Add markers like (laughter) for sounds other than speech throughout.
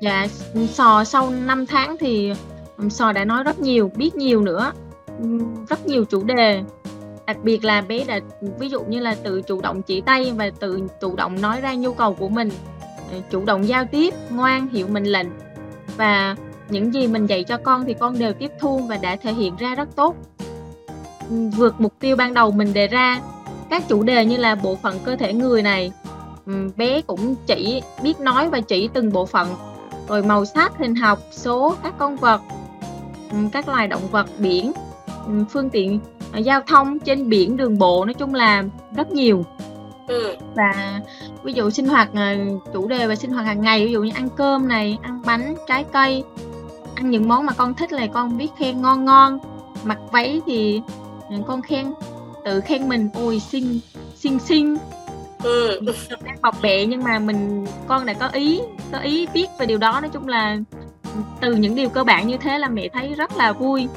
Dạ, Sò sau 5 tháng thì Sò đã nói rất nhiều, biết nhiều nữa, rất nhiều chủ đề. Đặc biệt là bé đã ví dụ như là tự chủ động chỉ tay và tự chủ động nói ra nhu cầu của mình, ờ, chủ động giao tiếp, ngoan, hiểu mệnh lệnh. Và những gì mình dạy cho con thì con đều tiếp thu và đã thể hiện ra rất tốt. Vượt mục tiêu ban đầu mình đề ra, các chủ đề như là bộ phận cơ thể người này, bé cũng chỉ biết nói và chỉ từng bộ phận rồi màu sắc hình học số các con vật các loài động vật biển phương tiện à, giao thông trên biển đường bộ nói chung là rất nhiều ừ. và ví dụ sinh hoạt à, chủ đề về sinh hoạt hàng ngày ví dụ như ăn cơm này ăn bánh trái cây ăn những món mà con thích là con biết khen ngon ngon mặc váy thì à, con khen tự khen mình ôi xinh xinh xinh ừ. đang bọc bẹ nhưng mà mình con đã có ý có ý biết về điều đó. Nói chung là từ những điều cơ bản như thế là mẹ thấy rất là vui.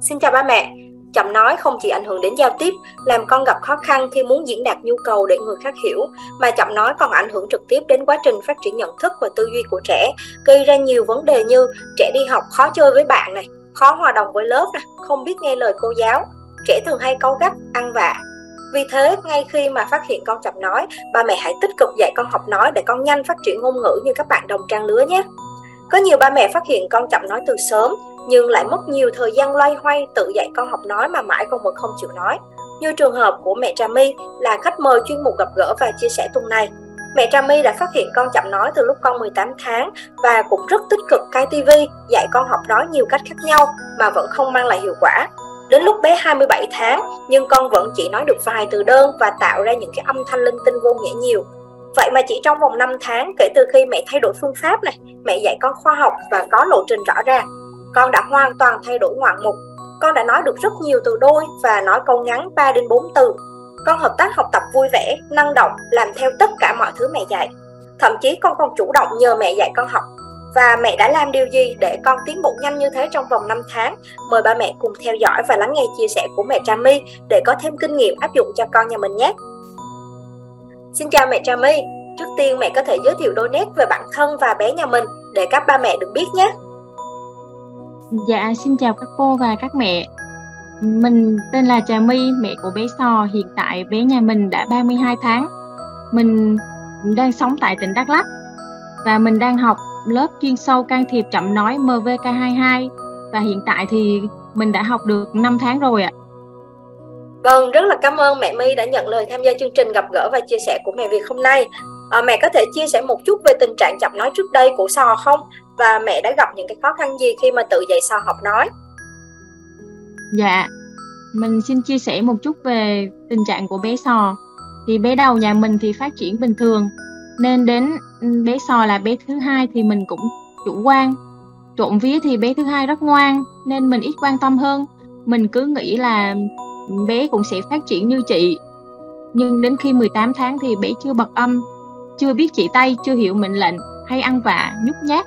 Xin chào ba mẹ, chậm nói không chỉ ảnh hưởng đến giao tiếp, làm con gặp khó khăn khi muốn diễn đạt nhu cầu để người khác hiểu, mà chậm nói còn ảnh hưởng trực tiếp đến quá trình phát triển nhận thức và tư duy của trẻ, gây ra nhiều vấn đề như trẻ đi học khó chơi với bạn này, khó hòa đồng với lớp này, không biết nghe lời cô giáo, trẻ thường hay cáu gắt, ăn vạ. Vì thế, ngay khi mà phát hiện con chậm nói, ba mẹ hãy tích cực dạy con học nói để con nhanh phát triển ngôn ngữ như các bạn đồng trang lứa nhé. Có nhiều ba mẹ phát hiện con chậm nói từ sớm, nhưng lại mất nhiều thời gian loay hoay tự dạy con học nói mà mãi con vẫn không chịu nói. Như trường hợp của mẹ Trà My là khách mời chuyên mục gặp gỡ và chia sẻ tuần này. Mẹ Trà My đã phát hiện con chậm nói từ lúc con 18 tháng và cũng rất tích cực cai tivi dạy con học nói nhiều cách khác nhau mà vẫn không mang lại hiệu quả. Đến lúc bé 27 tháng nhưng con vẫn chỉ nói được vài từ đơn và tạo ra những cái âm thanh linh tinh vô nghĩa nhiều. Vậy mà chỉ trong vòng 5 tháng kể từ khi mẹ thay đổi phương pháp này, mẹ dạy con khoa học và có lộ trình rõ ràng, con đã hoàn toàn thay đổi ngoạn mục. Con đã nói được rất nhiều từ đôi và nói câu ngắn 3 đến 4 từ. Con hợp tác học tập vui vẻ, năng động, làm theo tất cả mọi thứ mẹ dạy. Thậm chí con còn chủ động nhờ mẹ dạy con học. Và mẹ đã làm điều gì để con tiến bộ nhanh như thế trong vòng 5 tháng? Mời ba mẹ cùng theo dõi và lắng nghe chia sẻ của mẹ Trà My để có thêm kinh nghiệm áp dụng cho con nhà mình nhé. Xin chào mẹ Trà My. Trước tiên mẹ có thể giới thiệu đôi nét về bản thân và bé nhà mình để các ba mẹ được biết nhé. Dạ, xin chào các cô và các mẹ. Mình tên là Trà My, mẹ của bé Sò. Hiện tại bé nhà mình đã 32 tháng. Mình đang sống tại tỉnh Đắk Lắk và mình đang học lớp chuyên sâu can thiệp chậm nói MVK22 và hiện tại thì mình đã học được 5 tháng rồi ạ. Vâng, rất là cảm ơn mẹ My đã nhận lời tham gia chương trình gặp gỡ và chia sẻ của mẹ Việt hôm nay. À, mẹ có thể chia sẻ một chút về tình trạng chậm nói trước đây của Sò không? Và mẹ đã gặp những cái khó khăn gì khi mà tự dạy Sò học nói? Dạ, mình xin chia sẻ một chút về tình trạng của bé Sò. Thì bé đầu nhà mình thì phát triển bình thường, nên đến bé Sò là bé thứ hai thì mình cũng chủ quan. Trộm vía thì bé thứ hai rất ngoan, nên mình ít quan tâm hơn. Mình cứ nghĩ là bé cũng sẽ phát triển như chị. Nhưng đến khi 18 tháng thì bé chưa bật âm, chưa biết chỉ tay, chưa hiểu mệnh lệnh, hay ăn vạ, nhút nhát,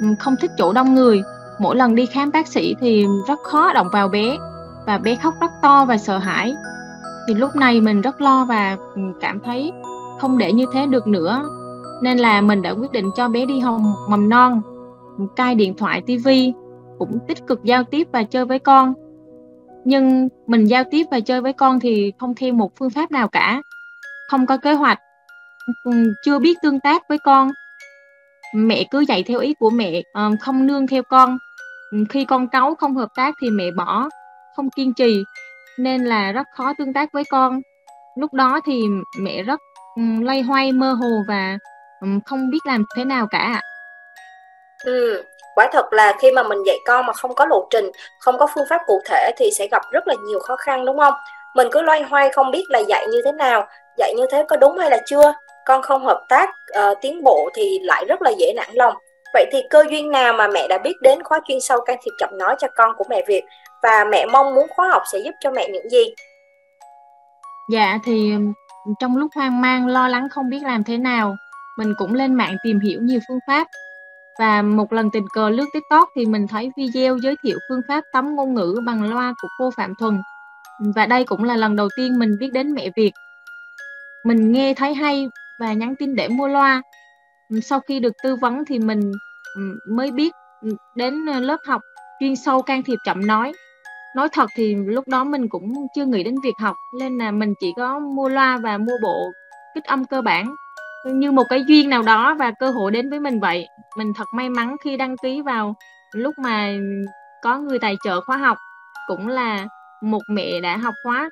ừ, không thích chỗ đông người. Mỗi lần đi khám bác sĩ thì rất khó động vào bé và bé khóc rất to và sợ hãi. Thì lúc này mình rất lo và ừ, cảm thấy không để như thế được nữa. Nên là mình đã quyết định cho bé đi học mầm non, cai điện thoại, tivi, cũng tích cực giao tiếp và chơi với con. Nhưng mình giao tiếp và chơi với con thì không theo một phương pháp nào cả, không có kế hoạch, chưa biết tương tác với con mẹ cứ dạy theo ý của mẹ ờ, không nương theo con khi con cáu không hợp tác thì mẹ bỏ không kiên trì nên là rất khó tương tác với con lúc đó thì mẹ rất loay hoay mơ hồ và không biết làm thế nào cả ừ quả thật là khi mà mình dạy con mà không có lộ trình không có phương pháp cụ thể thì sẽ gặp rất là nhiều khó khăn đúng không? Mình cứ loay hoay không biết là dạy như thế nào dạy như thế có đúng hay là chưa? Con không hợp tác uh, tiến bộ thì lại rất là dễ nản lòng. Vậy thì cơ duyên nào mà mẹ đã biết đến khóa chuyên sâu can thiệp chậm nói cho con của mẹ Việt? Và mẹ mong muốn khóa học sẽ giúp cho mẹ những gì? Dạ thì trong lúc hoang mang, lo lắng không biết làm thế nào, mình cũng lên mạng tìm hiểu nhiều phương pháp và một lần tình cờ lướt tiktok thì mình thấy video giới thiệu phương pháp tắm ngôn ngữ bằng loa của cô phạm thuần và đây cũng là lần đầu tiên mình biết đến mẹ việt mình nghe thấy hay và nhắn tin để mua loa. Sau khi được tư vấn thì mình ừ, mới biết đến ờ, lớp học chuyên sâu can thiệp chậm nói. Nói thật thì lúc đó mình cũng chưa nghĩ đến việc học, nên là mình chỉ có mua loa và mua bộ kích âm cơ bản như một cái duyên nào đó và cơ hội đến với mình vậy. Mình thật may mắn khi đăng ký vào lúc mà có người tài trợ khóa học, cũng là một mẹ đã học khóa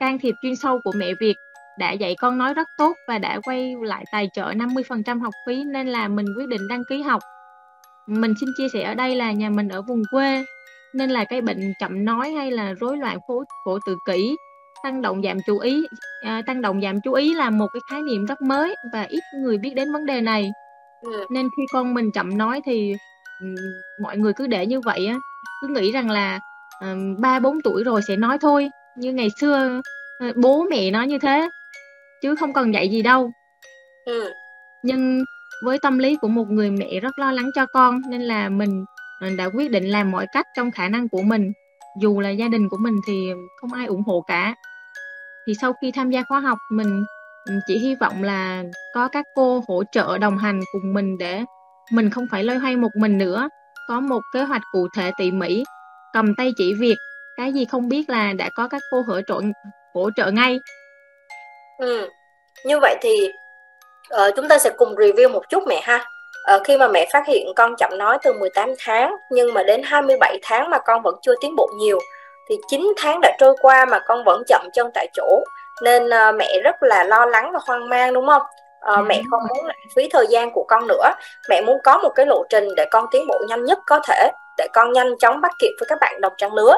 can thiệp chuyên sâu của mẹ Việt, đã dạy con nói rất tốt và đã quay lại tài trợ 50% học phí, nên là mình quyết định đăng ký học. Mình xin chia sẻ ở đây là nhà mình ở vùng quê nên là cái bệnh chậm nói hay là rối loạn phổ, phổ tự kỷ tăng động giảm chú ý à, tăng động giảm chú ý là một cái khái niệm rất mới và ít người biết đến vấn đề này ừ. nên khi con mình chậm nói thì um, mọi người cứ để như vậy á cứ nghĩ rằng là ba um, bốn tuổi rồi sẽ nói thôi như ngày xưa uh, bố mẹ nói như thế chứ không cần dạy gì đâu ừ. nhưng với tâm lý của một người mẹ rất lo lắng cho con nên là mình mình đã quyết định làm mọi cách trong khả năng của mình. Dù là gia đình của mình thì không ai ủng hộ cả. Thì sau khi tham gia khóa học mình chỉ hy vọng là có các cô hỗ trợ đồng hành cùng mình để mình không phải loay hoay một mình nữa. Có một kế hoạch cụ thể tỉ mỉ cầm tay chỉ việc. Cái gì không biết là đã có các cô hỗ trợ hỗ trợ ngay. Ừ. như vậy thì uh, chúng ta sẽ cùng review một chút mẹ ha uh, khi mà mẹ phát hiện con chậm nói từ 18 tháng nhưng mà đến 27 tháng mà con vẫn chưa tiến bộ nhiều thì 9 tháng đã trôi qua mà con vẫn chậm chân tại chỗ. Nên uh, mẹ rất là lo lắng và hoang mang đúng không? Uh, mẹ không muốn lãng phí thời gian của con nữa. Mẹ muốn có một cái lộ trình để con tiến bộ nhanh nhất có thể để con nhanh chóng bắt kịp với các bạn đồng trang lứa.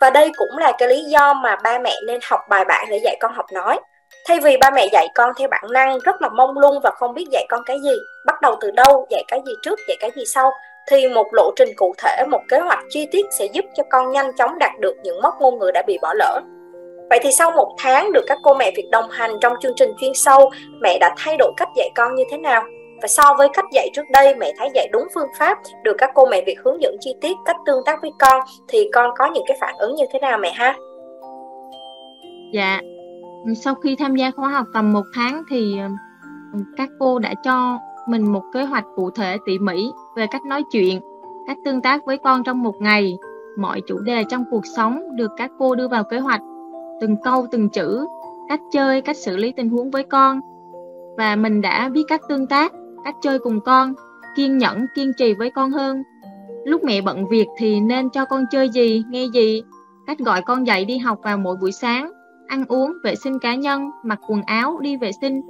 Và đây cũng là cái lý do mà ba mẹ nên học bài bản để dạy con học nói thay vì ba mẹ dạy con theo bản năng rất là mông lung và không biết dạy con cái gì bắt đầu từ đâu dạy cái gì trước dạy cái gì sau thì một lộ trình cụ thể, một kế hoạch chi tiết sẽ giúp cho con nhanh chóng đạt được những mốc ngôn ngữ đã bị bỏ lỡ. Vậy thì sau một tháng được các cô mẹ Việt đồng hành trong chương trình chuyên sâu, mẹ đã thay đổi cách dạy con như thế nào? Và so với cách dạy trước đây, mẹ thấy dạy đúng phương pháp, được các cô mẹ Việt hướng dẫn chi tiết cách tương tác với con, thì con có những cái phản ứng như thế nào mẹ ha? Dạ, sau khi tham gia khóa học tầm một tháng thì ờ, các cô đã cho mình một kế hoạch cụ thể tỉ mỉ về cách nói chuyện, cách tương tác với con trong một ngày. Mọi chủ đề trong cuộc sống được các cô đưa vào kế hoạch, từng câu từng chữ, cách chơi, cách xử lý tình huống với con. Và mình đã biết cách tương tác, cách chơi cùng con, kiên nhẫn, kiên trì với con hơn. Lúc mẹ bận việc thì nên cho con chơi gì, nghe gì, cách gọi con dậy đi học vào mỗi buổi sáng, ăn uống, vệ sinh cá nhân, mặc quần áo, đi vệ sinh,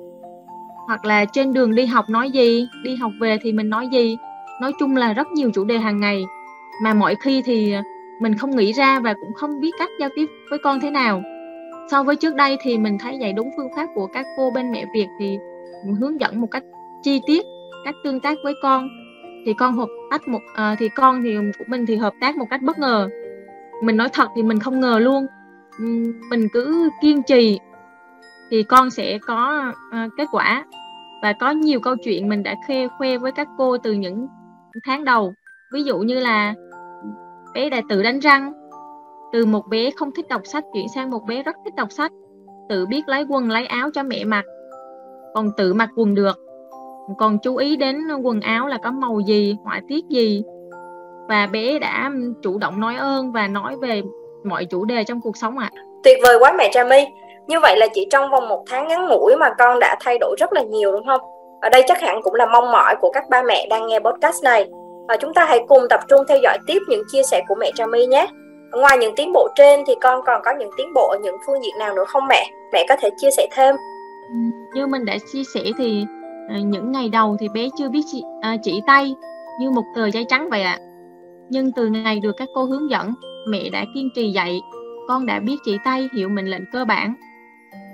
hoặc là trên đường đi học nói gì đi học về thì mình nói gì. Nói chung là rất nhiều chủ đề hàng ngày. Mà mọi khi thì mình không nghĩ ra và cũng không biết cách giao tiếp với con thế nào. So với trước đây thì mình thấy dạy đúng phương pháp của các cô bên mẹ Việt thì hướng dẫn một cách chi tiết cách tương tác với con. Thì con hợp tác một à, thì con thì của mình thì hợp tác một cách bất ngờ. Mình nói thật thì mình không ngờ luôn mình cứ kiên trì thì con sẽ có uh, kết quả. Và có nhiều câu chuyện mình đã khoe khoe với các cô từ những tháng đầu. Ví dụ như là bé đã tự đánh răng. Từ một bé không thích đọc sách chuyển sang một bé rất thích đọc sách. Tự biết lấy quần lấy áo cho mẹ mặc. Còn tự mặc quần được. Còn chú ý đến quần áo là có màu gì họa tiết gì. Và bé đã chủ động nói ơn và nói về mọi chủ đề trong cuộc sống ạ à. tuyệt vời quá mẹ Trà My như vậy là chỉ trong vòng một tháng ngắn ngủi mà con đã thay đổi rất là nhiều đúng không? Ở đây chắc hẳn cũng là mong mỏi của các ba mẹ đang nghe podcast này. Và chúng ta hãy cùng tập trung theo dõi tiếp những chia sẻ của mẹ Trà My nhé. Ngoài những tiến bộ trên thì con còn có những tiến bộ ở những phương diện nào nữa không mẹ? Mẹ có thể chia sẻ thêm. Như mình đã chia sẻ thì ờ, những ngày đầu thì bé chưa biết chỉ, à, chỉ tay như một tờ giấy trắng vậy ạ. À. Nhưng từ ngày được các cô hướng dẫn, mẹ đã kiên trì dạy, con đã biết chỉ tay hiểu mệnh lệnh cơ bản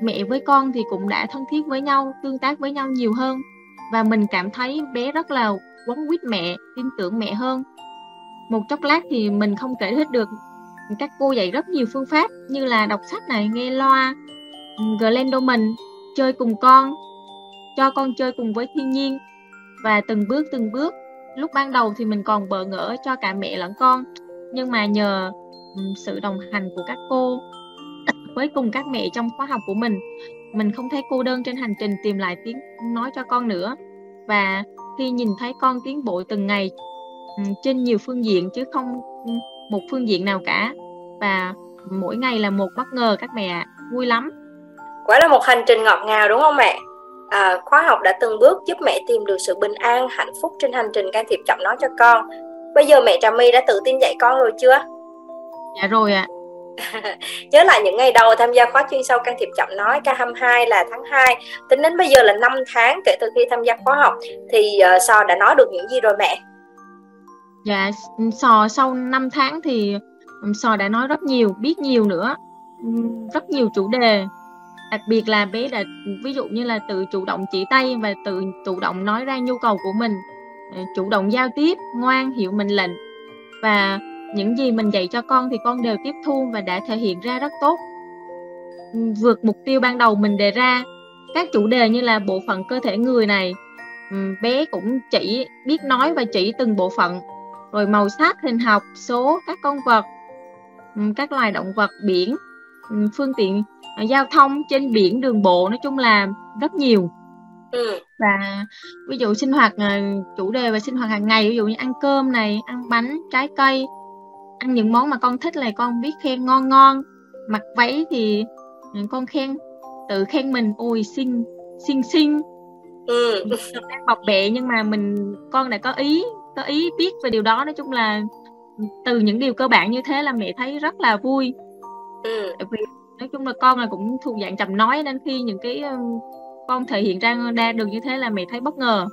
mẹ với con thì cũng đã thân thiết với nhau, tương tác với nhau nhiều hơn và mình cảm thấy bé rất là quấn quýt mẹ, tin tưởng mẹ hơn. Một chốc lát thì mình không kể hết được các cô dạy rất nhiều phương pháp như là đọc sách này, nghe loa, Glendoman, chơi cùng con, cho con chơi cùng với thiên nhiên và từng bước từng bước. Lúc ban đầu thì mình còn bỡ ngỡ cho cả mẹ lẫn con, nhưng mà nhờ sự đồng hành của các cô với cùng các mẹ trong khóa học của mình. Mình không thấy cô đơn trên hành trình tìm lại tiếng nói cho con nữa. Và khi nhìn thấy con tiến bộ từng ngày ừ, trên nhiều phương diện chứ không ừ, một phương diện nào cả. Và mỗi ngày là một bất ngờ các mẹ vui lắm. Quả là một hành trình ngọt ngào đúng không mẹ? À, khóa học đã từng bước giúp mẹ tìm được sự bình an hạnh phúc trên hành trình can thiệp chậm nói cho con. Bây giờ mẹ trà my đã tự tin dạy con rồi chưa? Dạ rồi ạ. (laughs) Nhớ lại những ngày đầu tham gia khóa chuyên sâu can thiệp chậm nói K22 là tháng 2 Tính đến bây giờ là 5 tháng kể từ khi tham gia khóa học. Thì uh, Sò đã nói được những gì rồi mẹ? Dạ, Sò sau 5 tháng thì Sò đã nói rất nhiều, biết nhiều nữa. Rất nhiều chủ đề. Đặc biệt là bé đã ví dụ như là tự chủ động chỉ tay và tự chủ động nói ra nhu cầu của mình. Ờ, Chủ động giao tiếp, ngoan, hiểu mệnh lệnh. Và những gì mình dạy cho con thì con đều tiếp thu và đã thể hiện ra rất tốt vượt mục tiêu ban đầu mình đề ra các chủ đề như là bộ phận cơ thể người này bé cũng chỉ biết nói và chỉ từng bộ phận rồi màu sắc hình học số các con vật các loài động vật biển phương tiện à, giao thông trên biển đường bộ nói chung là rất nhiều ừ. và ví dụ sinh hoạt à, chủ đề về sinh hoạt hàng ngày ví dụ như ăn cơm này ăn bánh trái cây ăn những món mà con thích là con biết khen ngon ngon mặc váy thì con khen tự khen mình ôi xinh xinh xinh ừ. đang bọc bẹ nhưng mà mình con đã có ý có ý biết về điều đó nói chung là từ những điều cơ bản như thế là mẹ thấy rất là vui ừ. vì nói chung là con là cũng thuộc dạng chậm nói nên khi những cái con thể hiện ra ra được như thế là mẹ thấy bất ngờ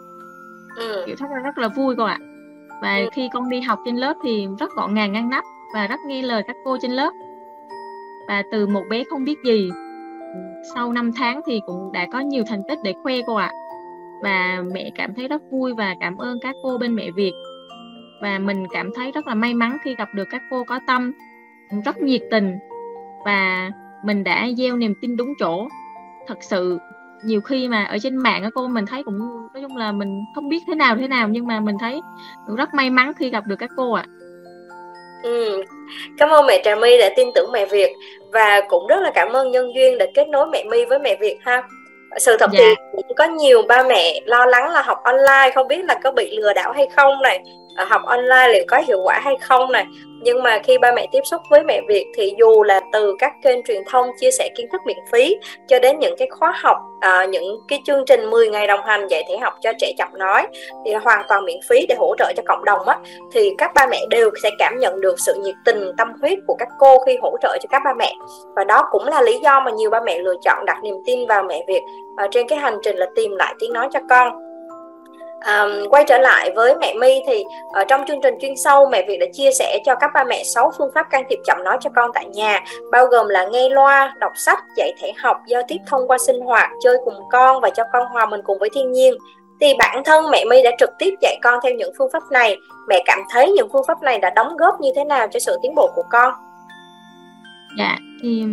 ừ. kiểu rất là rất là vui con ạ và khi con đi học trên lớp thì rất gọn gàng ngăn nắp và rất nghe lời các cô trên lớp. Và từ một bé không biết gì, sau 5 tháng thì cũng đã có nhiều thành tích để khoe cô ạ. Và mẹ cảm thấy rất vui và cảm ơn các cô bên mẹ Việt. Và mình cảm thấy rất là may mắn khi gặp được các cô có tâm, rất nhiệt tình. Và mình đã gieo niềm tin đúng chỗ. Thật sự nhiều khi mà ở trên mạng á cô mình thấy cũng nói chung là mình không biết thế nào thế nào nhưng mà mình thấy rất may mắn khi gặp được các cô ạ. Ừ. Cảm ơn mẹ Trà My đã tin tưởng mẹ Việt và cũng rất là cảm ơn nhân duyên đã kết nối mẹ My với mẹ Việt ha. Sự thật dạ. thì cũng có nhiều ba mẹ lo lắng là học online không biết là có bị lừa đảo hay không này, học online liệu có hiệu quả hay không này nhưng mà khi ba mẹ tiếp xúc với mẹ Việt thì dù là từ các kênh truyền thông chia sẻ kiến thức miễn phí cho đến những cái khóa học à, những cái chương trình 10 ngày đồng hành dạy thể học cho trẻ chậm nói thì hoàn toàn miễn phí để hỗ trợ cho cộng đồng á thì các ba mẹ đều sẽ cảm nhận được sự nhiệt tình tâm huyết của các cô khi hỗ trợ cho các ba mẹ. Và đó cũng là lý do mà nhiều ba mẹ lựa chọn đặt niềm tin vào mẹ Việt à, trên cái hành trình là tìm lại tiếng nói cho con. Um, quay trở lại với mẹ My thì ở trong chương trình chuyên sâu mẹ Việt đã chia sẻ cho các ba mẹ 6 phương pháp can thiệp chậm nói cho con tại nhà bao gồm là nghe loa, đọc sách, dạy thể học, giao tiếp thông qua sinh hoạt, chơi cùng con và cho con hòa mình cùng với thiên nhiên. Thì bản thân mẹ My đã trực tiếp dạy con theo những phương pháp này. Mẹ cảm thấy những phương pháp này đã đóng góp như thế nào cho sự tiến bộ của con? Dạ, thì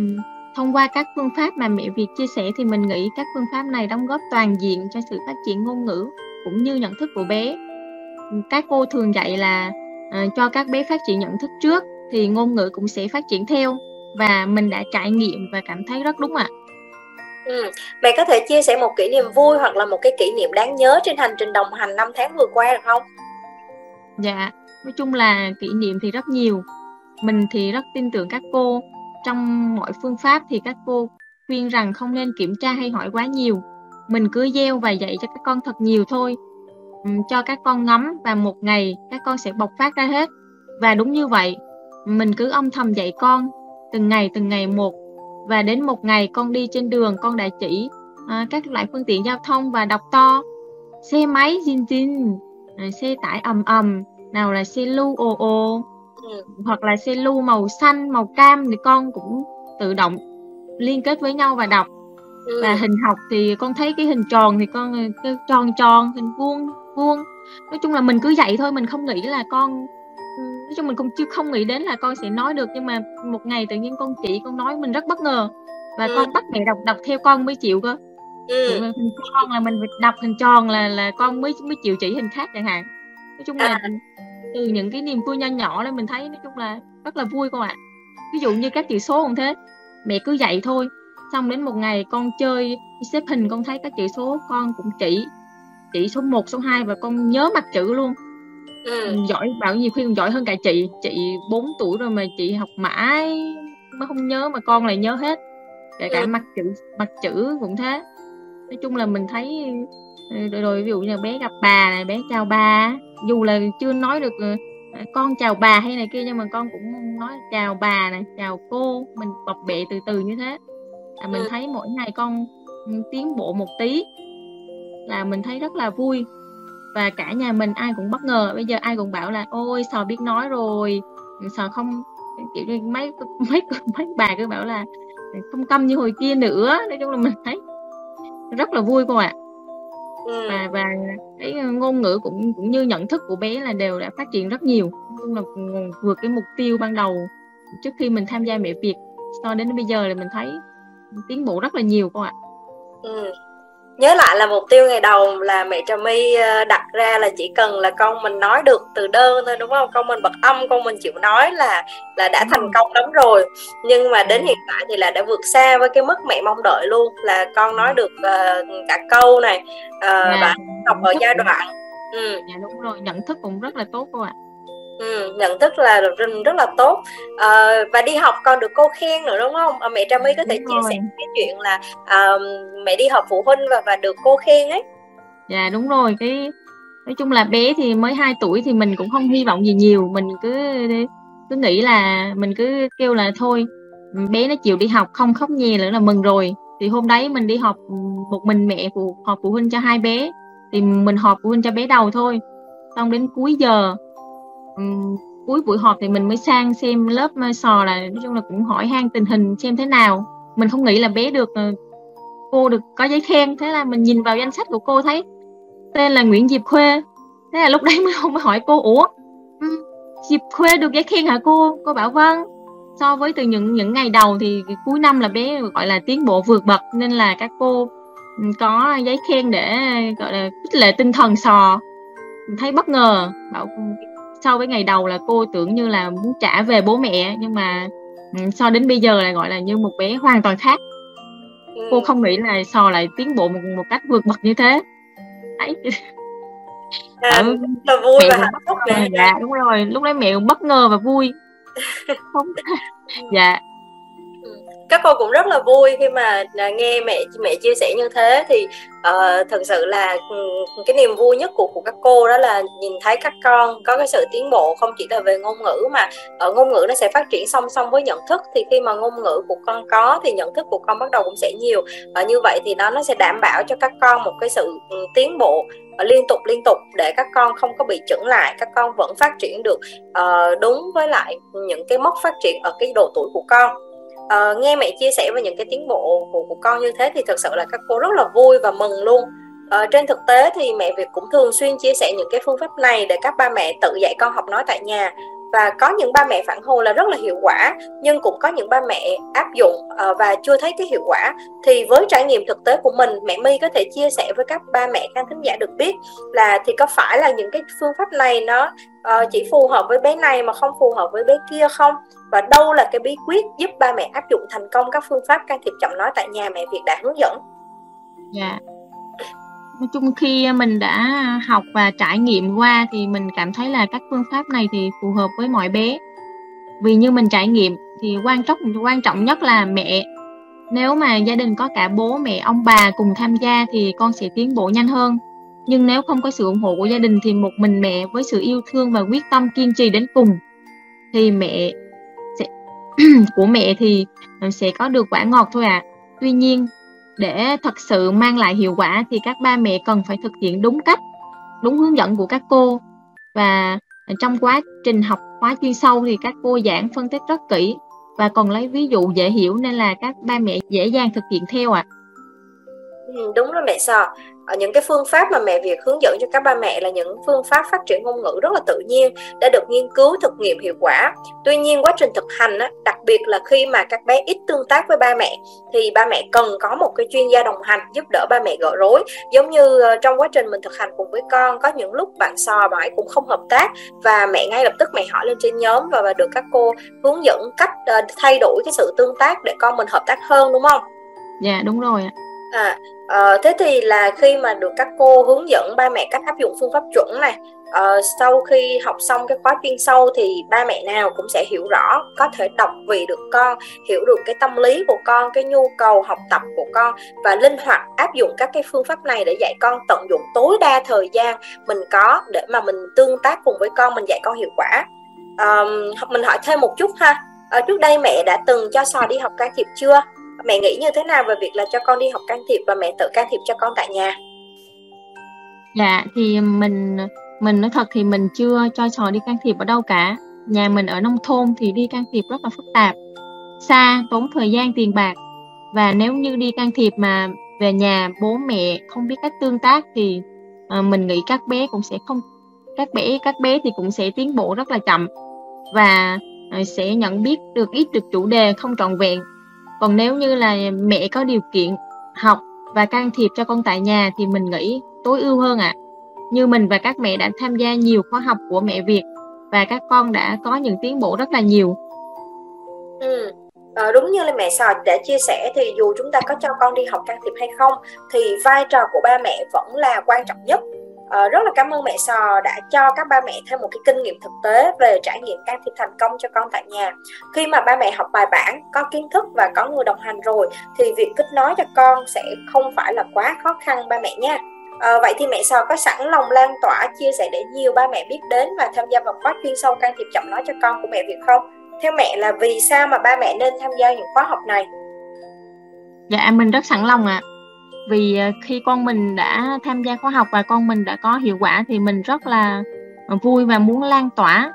thông qua các phương pháp mà mẹ Việt chia sẻ thì mình nghĩ các phương pháp này đóng góp toàn diện cho sự phát triển ngôn ngữ cũng như nhận thức của bé các cô thường dạy là uh, cho các bé phát triển nhận thức trước thì ngôn ngữ cũng sẽ phát triển theo và mình đã trải nghiệm và cảm thấy rất đúng ạ. À. Ừ. Mẹ có thể chia sẻ một kỷ niệm vui hoặc là một cái kỷ niệm đáng nhớ trên hành trình đồng hành 5 tháng vừa qua được không? Dạ, nói chung là kỷ niệm thì rất nhiều. Mình thì rất tin tưởng các cô. Trong mọi phương pháp thì các cô khuyên rằng không nên kiểm tra hay hỏi quá nhiều mình cứ gieo và dạy cho các con thật nhiều thôi. Cho các con ngắm và một ngày các con sẽ bộc phát ra hết. Và đúng như vậy mình cứ âm thầm dạy con từng ngày từng ngày một. Và đến một ngày con đi trên đường con đã chỉ à, các loại phương tiện giao thông và đọc to. Xe máy zin zin à, xe tải ầm ầm nào là xe lưu ồ ồ ừ. hoặc là xe lưu màu xanh màu cam thì con cũng tự động liên kết với nhau và đọc ừ. và hình học thì con thấy cái hình tròn thì con cái tròn tròn hình vuông vuông nói chung là mình cứ dạy thôi mình không nghĩ là con nói chung mình cũng chưa không nghĩ đến là con sẽ nói được nhưng mà một ngày tự nhiên con chỉ con nói mình rất bất ngờ và ừ. con bắt mẹ đọc đọc theo con mới chịu cơ ừ. hình tròn là mình đọc hình tròn là là con mới mới chịu chỉ hình khác chẳng hạn nói chung là à. từ những cái niềm vui nho nhỏ đó mình thấy nói chung là rất là vui con ạ à. ví dụ như các chữ số cũng thế mẹ cứ dạy thôi xong đến một ngày con chơi xếp hình con thấy các chữ số con cũng chỉ chỉ số 1, số 2 và con nhớ mặt chữ luôn ừ. giỏi bảo nhiều khi còn giỏi hơn cả chị chị 4 tuổi rồi mà chị học mãi mới không nhớ mà con lại nhớ hết kể cả ừ. mặt chữ mặt chữ cũng thế nói chung là mình thấy rồi, rồi ví dụ như bé gặp bà này bé chào bà dù là chưa nói được ờ, con chào bà hay này kia nhưng mà con cũng nói chào bà này chào cô mình bập bẹ từ từ như thế là mình ừ. thấy mỗi ngày con ừ, tiến bộ một tí là mình thấy rất là vui. Và cả nhà mình ai cũng bất ngờ. Bây giờ ai cũng bảo là ôi sò biết nói rồi. Sò không kiểu như mấy (laughs) mấy mấy bà cứ bảo là không câm như hồi kia nữa. Nói chung là mình thấy rất là vui cô ạ? Ừ. và và cái ngôn ngữ cũng cũng như nhận thức của bé là đều đã phát triển rất nhiều. Chung là vượt cái mục tiêu ban đầu trước khi mình tham gia mẹ Việt. So đến bây giờ là mình thấy tiến bộ rất là nhiều cô ạ. Ừ. Nhớ lại là mục tiêu ngày đầu là mẹ trà my ờ, đặt ra là chỉ cần là con mình nói được từ đơn thôi đúng không? Con mình bật âm con mình chịu nói là là đã thành công lắm rồi. Nhưng mà đến hiện tại thì là đã vượt xa với cái mức mẹ mong đợi luôn là con nói được uh, cả câu này uh, à, và học ở giai đoạn. ừ. dạ đúng rồi nhận thức cũng rất là tốt cô ạ Ừ, nhận thức là rất, rất là tốt. À, và đi học còn được cô khen nữa đúng không? À, mẹ Trà My có thể đúng chia rồi. sẻ cái chuyện là à, mẹ đi học phụ huynh và và được cô khen ấy. Dạ đúng rồi. Cái nói chung là bé thì mới 2 tuổi thì mình cũng không hy vọng gì nhiều. Mình cứ cứ nghĩ là mình cứ kêu là thôi bé nó chịu đi học không khóc nhè nữa là mừng rồi. Thì hôm đấy mình đi học một mình mẹ phụ họp phụ huynh cho hai bé. Thì mình họp phụ huynh cho bé đầu thôi. Xong đến cuối giờ cuối buổi họp thì mình mới sang xem lớp ờ, sò là nói chung là cũng hỏi han tình hình xem thế nào. Mình không nghĩ là bé được ờ, cô được có giấy khen, thế là mình nhìn vào danh sách của cô thấy tên là Nguyễn Diệp Khuê. Thế là lúc đấy mới không (laughs) mới hỏi cô, ủa Diệp Khuê được giấy khen hả cô? Cô bảo vâng. So với từ những những ngày đầu thì cuối năm là bé gọi là tiến bộ vượt bậc, nên là các cô có giấy khen để, gọi là, khích lệ tinh thần sò. Thấy bất ngờ, bảo so với ngày đầu là cô tưởng như là muốn trả về bố mẹ nhưng mà ừ, so đến bây giờ là gọi là như một bé hoàn toàn khác. Ừ. cô không nghĩ là so lại tiến bộ một một cách vượt bậc như thế. Đấy. À, là vui và hạnh phúc dạ đúng rồi lúc đấy mẹ cũng bất ngờ và vui. (laughs) Không? Dạ các cô cũng rất là vui khi mà à, nghe mẹ mẹ chia sẻ như thế. Thì uh, thật sự là ừ, cái niềm vui nhất của của các cô đó là nhìn thấy các con có cái sự tiến bộ không chỉ là về ngôn ngữ mà ở ngôn ngữ nó sẽ phát triển song song với nhận thức. Thì khi mà ngôn ngữ của con có thì nhận thức của con bắt đầu cũng sẽ nhiều. Và như vậy thì nó nó sẽ đảm bảo cho các con một cái sự ừ, tiến bộ ờ, liên tục liên tục để các con không có bị chững lại các con vẫn phát triển được uh, đúng với lại những cái mốc phát triển ở cái độ tuổi của con uh, nghe mẹ chia sẻ về những cái tiến bộ của, của con như thế thì thật sự là các cô rất là vui và mừng luôn. Uh, trên thực tế thì mẹ Việt cũng thường xuyên chia sẻ những cái phương pháp này để các ba mẹ tự dạy con học nói tại nhà và có những ba mẹ phản hồi là rất là hiệu quả nhưng cũng có những ba mẹ áp dụng uh, và chưa thấy cái hiệu quả. Thì với trải nghiệm thực tế của mình mẹ My có thể chia sẻ với các ba mẹ khán thính giả được biết là thì có phải là những cái phương pháp này nó uh, chỉ phù hợp với bé này mà không phù hợp với bé kia không? Và đâu là cái bí quyết giúp ba mẹ áp dụng thành công các phương pháp can thiệp chậm nói tại nhà mẹ Việt đã hướng dẫn? Dạ. yeah nói chung khi mình đã học và trải nghiệm qua thì mình cảm thấy là các phương pháp này thì phù hợp với mọi bé. Vì như mình trải nghiệm thì quan trọng quan trọng nhất là mẹ. Nếu mà gia đình có cả bố, mẹ, ông bà cùng tham gia thì con sẽ tiến bộ nhanh hơn. Nhưng nếu không có sự ủng hộ của gia đình thì một mình mẹ với sự yêu thương và quyết tâm kiên trì đến cùng thì mẹ sẽ, (clears throat) của mẹ thì ờ, sẽ có được quả ngọt thôi à tuy nhiên để thật sự mang lại hiệu quả thì các ba mẹ cần phải thực hiện đúng cách đúng hướng dẫn của các cô và trong quá trình học khóa chuyên sâu thì các cô giảng phân tích rất kỹ và còn lấy ví dụ dễ hiểu nên là các ba mẹ dễ dàng thực hiện theo ạ. À. Ừ, đúng rồi mẹ Sò Ờ, những cái phương pháp mà mẹ Việt hướng dẫn cho các ba mẹ là những phương pháp phát triển ngôn ngữ rất là tự nhiên đã được nghiên cứu thực nghiệm hiệu quả tuy nhiên quá trình thực hành á, đặc biệt là khi mà các bé ít tương tác với ba mẹ thì ba mẹ cần có một cái chuyên gia đồng hành giúp đỡ ba mẹ gỡ rối giống như ờ, trong quá trình mình thực hành cùng với con có những lúc bạn sò bạn cũng không hợp tác và mẹ ngay lập tức mẹ hỏi lên trên nhóm và, và được các cô hướng dẫn cách uh, thay đổi cái sự tương tác để con mình hợp tác hơn đúng không? Dạ đúng rồi ạ. À, À, thế thì là khi mà được các cô hướng dẫn ba mẹ cách áp dụng phương pháp chuẩn này à, sau khi học xong cái khóa chuyên sâu thì ba mẹ nào cũng sẽ hiểu rõ có thể đọc vị được con hiểu được cái tâm lý của con cái nhu cầu học tập của con và linh hoạt áp dụng các cái phương pháp này để dạy con tận dụng tối đa thời gian mình có để mà mình tương tác cùng với con mình dạy con hiệu quả. À, mình hỏi thêm một chút ha. À, trước đây mẹ đã từng cho sò đi học can thiệp chưa? Mẹ nghĩ như thế nào về việc là cho con đi học can thiệp và mẹ tự can thiệp cho con tại nhà? Dạ thì mình mình nói thật thì mình chưa cho trò đi can thiệp ở đâu cả. Nhà mình ở nông thôn thì đi can thiệp rất là phức tạp xa tốn thời gian tiền bạc. Và nếu như đi can thiệp mà về nhà bố mẹ không biết cách tương tác thì uh, mình nghĩ các bé cũng sẽ không các bé các bé thì cũng sẽ tiến bộ rất là chậm. Và uh, sẽ nhận biết được ít được chủ đề không trọn vẹn còn nếu như là mẹ có điều kiện học và can thiệp cho con tại nhà thì mình nghĩ tối ưu hơn ạ à. như mình và các mẹ đã tham gia nhiều khóa học của mẹ Việt và các con đã có những tiến bộ rất là nhiều ừ. À, đúng như là mẹ sò đã chia sẻ thì dù chúng ta có cho con đi học can thiệp hay không thì vai trò của ba mẹ vẫn là quan trọng nhất Ờ, rất là cảm ơn mẹ Sò đã cho các ba mẹ thêm một cái kinh nghiệm thực tế về trải nghiệm can thiệp thành công cho con tại nhà. Khi mà ba mẹ học bài bản, có kiến thức và có người đồng hành rồi thì việc kết nối cho con sẽ không phải là quá khó khăn ba mẹ nha. À, vậy thì mẹ Sò có sẵn lòng lan tỏa chia sẻ để nhiều ba mẹ biết đến và tham gia vào khóa chuyên sâu can thiệp chậm nói cho con của mẹ Việt không? Theo mẹ là vì sao mà ba mẹ nên tham gia những khóa học này? Dạ mình rất sẵn lòng ạ. À vì à, khi con mình đã tham gia khóa học và con mình đã có hiệu quả thì mình rất là à, vui và muốn lan tỏa.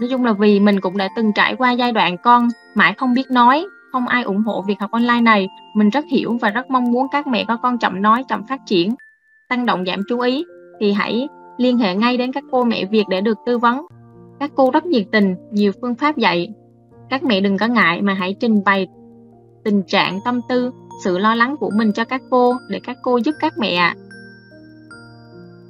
Nói chung là vì mình cũng đã từng trải qua giai đoạn con mãi không biết nói, không ai ủng hộ việc học online này, mình rất hiểu và rất mong muốn các mẹ có con chậm nói, chậm phát triển, tăng động, giảm chú ý, thì hãy liên hệ ngay đến các cô mẹ Việt để được tư vấn. Các cô rất nhiệt tình, nhiều phương pháp dạy. Các mẹ đừng có ngại mà hãy trình bày tình trạng tâm tư sự lo lắng của mình cho các cô để các cô giúp các mẹ ạ.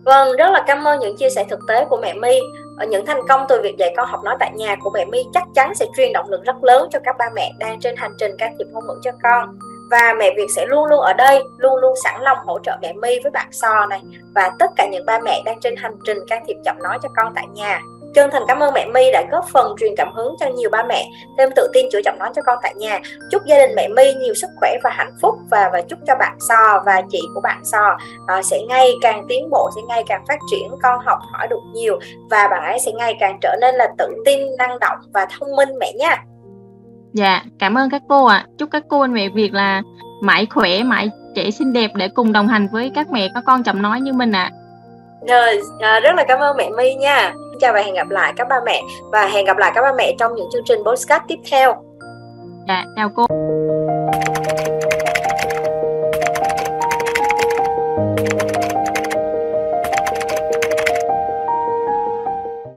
Vâng, rất là cảm ơn những chia sẻ thực tế của mẹ My. Ở những thành công từ việc dạy con học nói tại nhà của mẹ My chắc chắn sẽ truyền động lực rất lớn cho các ba mẹ đang trên hành trình can thiệp ngôn ngữ cho con. Và mẹ Việt sẽ luôn luôn ở đây, luôn luôn sẵn lòng hỗ trợ mẹ My với bạn So này và tất cả những ba mẹ đang trên hành trình can thiệp chậm nói cho con tại nhà. Chân thành cảm ơn mẹ My đã góp phần truyền cảm hứng cho nhiều ba mẹ thêm tự tin chữa chậm nói cho con tại nhà. Chúc gia đình mẹ My nhiều sức khỏe và hạnh phúc và và chúc cho bạn So và chị của bạn So uh, sẽ ngày càng tiến bộ, sẽ ngày càng phát triển, con học hỏi được nhiều và bạn ấy sẽ ngày càng trở nên là tự tin, năng động và thông minh mẹ nha. Dạ, cảm ơn các cô ạ. À. Chúc các cô anh mẹ Việt là mãi khỏe, mãi trẻ xinh đẹp để cùng đồng hành với các mẹ có con chậm nói như mình ạ. À. Rồi, à, rất là cảm ơn mẹ My nha. Chào và hẹn gặp lại các ba mẹ và hẹn gặp lại các ba mẹ trong những chương trình podcast tiếp theo. Dạ, chào cô.